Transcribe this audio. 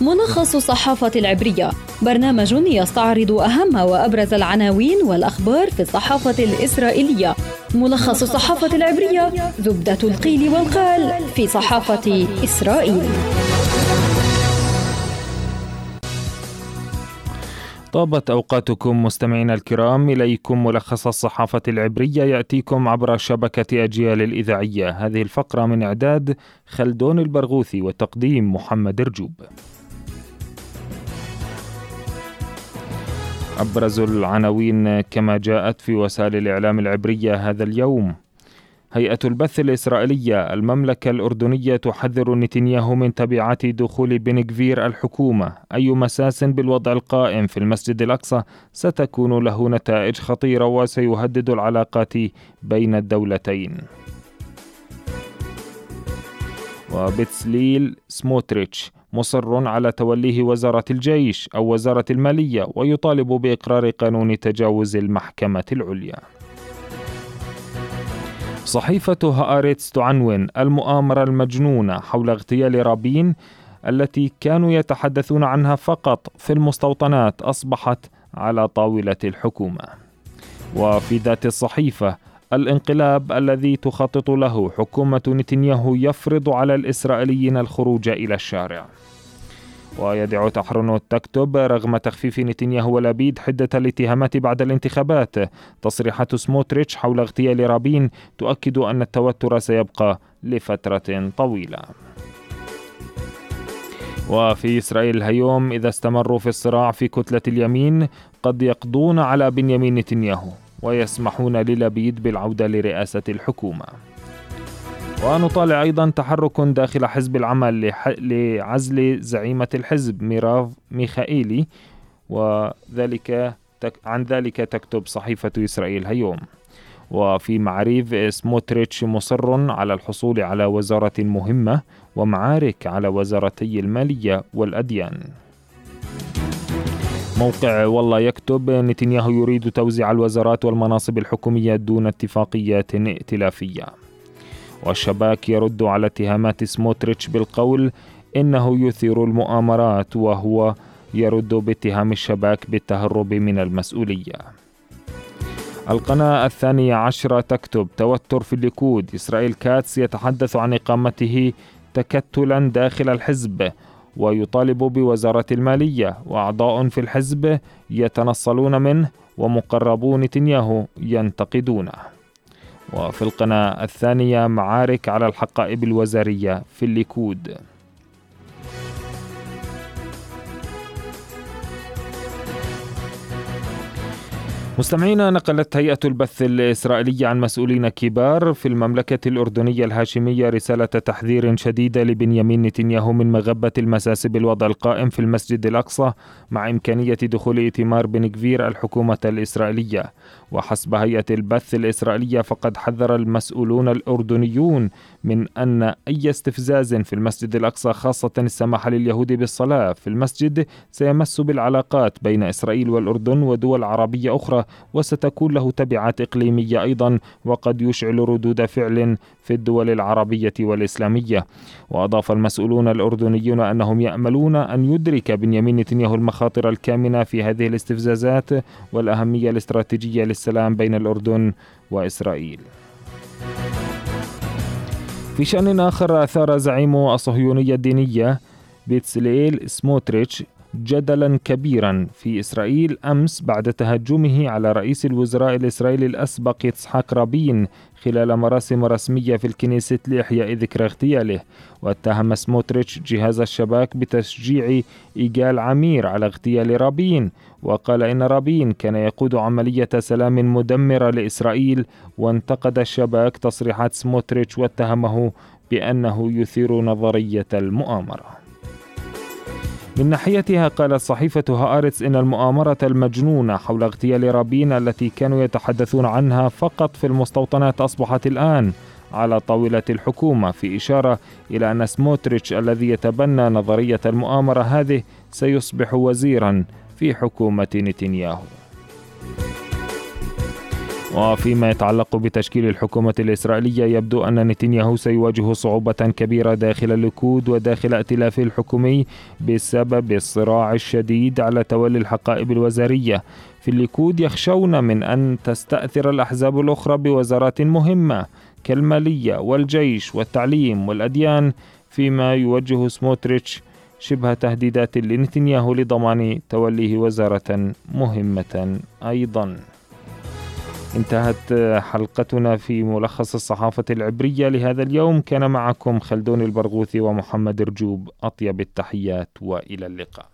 ملخص الصحافة العبرية. برنامج يستعرض أهم وأبرز العناوين والأخبار في الصحافة الإسرائيلية. ملخص الصحافة العبرية زبدة القيل والقال في صحافة إسرائيل. طابت أوقاتكم مستمعينا الكرام إليكم ملخص الصحافة العبرية يأتيكم عبر شبكة أجيال الإذاعية. هذه الفقرة من إعداد خلدون البرغوثي وتقديم محمد رجوب. أبرز العناوين كما جاءت في وسائل الإعلام العبرية هذا اليوم. هيئة البث الإسرائيلية المملكة الأردنية تحذر نتنياهو من تبعات دخول بنكفير الحكومة. أي مساس بالوضع القائم في المسجد الأقصى؟ ستكون له نتائج خطيرة وسيهدد العلاقات بين الدولتين. وبتسليل سموتريتش. مصر على توليه وزارة الجيش أو وزارة المالية ويطالب بإقرار قانون تجاوز المحكمة العليا. صحيفة هآرتس تعنون المؤامرة المجنونة حول اغتيال رابين التي كانوا يتحدثون عنها فقط في المستوطنات أصبحت على طاولة الحكومة. وفي ذات الصحيفة الانقلاب الذي تخطط له حكومة نتنياهو يفرض على الإسرائيليين الخروج إلى الشارع. ويدعو تحرنوت تكتب رغم تخفيف نتنياهو ولبيد حدة الاتهامات بعد الانتخابات. تصريحات سموتريتش حول اغتيال رابين تؤكد أن التوتر سيبقى لفترة طويلة. وفي إسرائيل هيوم إذا استمروا في الصراع في كتلة اليمين قد يقضون على بنيامين نتنياهو. ويسمحون للبيد بالعودة لرئاسة الحكومة. ونطالع أيضا تحرك داخل حزب العمل لعزل زعيمة الحزب ميراف ميخائيلي وذلك عن ذلك تكتب صحيفة إسرائيل هيوم. وفي معاريف سموتريتش مصر على الحصول على وزارة مهمة ومعارك على وزارتي المالية والأديان. موقع والا يكتب نتنياهو يريد توزيع الوزارات والمناصب الحكومية دون اتفاقيات ائتلافية. والشباك يرد على اتهامات سموتريتش بالقول إنه يثير المؤامرات وهو يرد باتهام الشباك بالتهرب من المسؤولية. القناة الثانية عشرة تكتب توتر في الليكود. إسرائيل كاتس يتحدث عن إقامته تكتلا داخل الحزب. ويطالب بوزارة المالية وأعضاء في الحزب يتنصلون منه ومقربو نتنياهو ينتقدونه. وفي القناة الثانية معارك على الحقائب الوزارية في الليكود. مستمعينا نقلت هيئة البث الإسرائيلية عن مسؤولين كبار في المملكة الأردنية الهاشمية رسالة تحذير شديدة لبنيامين نتنياهو من مغبة المساس بالوضع القائم في المسجد الأقصى مع إمكانية دخول إتمار بن كفير الحكومة الإسرائيلية. وحسب هيئة البث الإسرائيلية فقد حذر المسؤولون الأردنيون من أن أي استفزاز في المسجد الأقصى خاصة السماح لليهود بالصلاة في المسجد سيمس بالعلاقات بين إسرائيل والأردن ودول عربية أخرى وستكون له تبعات إقليمية أيضا وقد يشعل ردود فعل في الدول العربية والإسلامية. وأضاف المسؤولون الأردنيون أنهم يأملون أن يدرك بنيامين نتنياهو المخاطر الكامنة في هذه الاستفزازات والأهمية الاستراتيجية للسلام بين الأردن وإسرائيل. في شأن آخر أثار زعيم الصهيونية الدينية بيتسليل سموتريتش جدلا كبيرا في إسرائيل أمس بعد تهجمه على رئيس الوزراء الإسرائيلي الأسبق يتسحاق رابين خلال مراسم رسمية في الكنيسة لإحياء ذكرى اغتياله. واتهم سموتريتش جهاز الشباك بتشجيع إيجال عمير على اغتيال رابين وقال إن رابين كان يقود عملية سلام مدمرة لإسرائيل وانتقد الشباك تصريحات سموتريتش واتهمه بأنه يثير نظرية المؤامرة. من ناحيتها قالت صحيفة هآرتس إن المؤامرة المجنونة حول اغتيال رابين التي كانوا يتحدثون عنها فقط في المستوطنات أصبحت الآن على طاولة الحكومة في إشارة إلى أن سموتريتش الذي يتبنى نظرية المؤامرة هذه سيصبح وزيرا في حكومة نتنياهو. وفيما يتعلق بتشكيل الحكومة الإسرائيلية يبدو أن نتنياهو سيواجه صعوبة كبيرة داخل الليكود وداخل ائتلافه الحكومي بسبب الصراع الشديد على تولي الحقائب الوزارية. في الليكود يخشون من أن تستأثر الأحزاب الأخرى بوزارات مهمة كالمالية والجيش والتعليم والأديان فيما يوجه سموتريتش شبه تهديدات لنتنياهو لضمان توليه وزارة مهمة أيضا. انتهت حلقتنا في ملخص الصحافة العبرية لهذا اليوم. كان معكم خلدون البرغوثي ومحمد رجوب. أطيب التحيات وإلى اللقاء.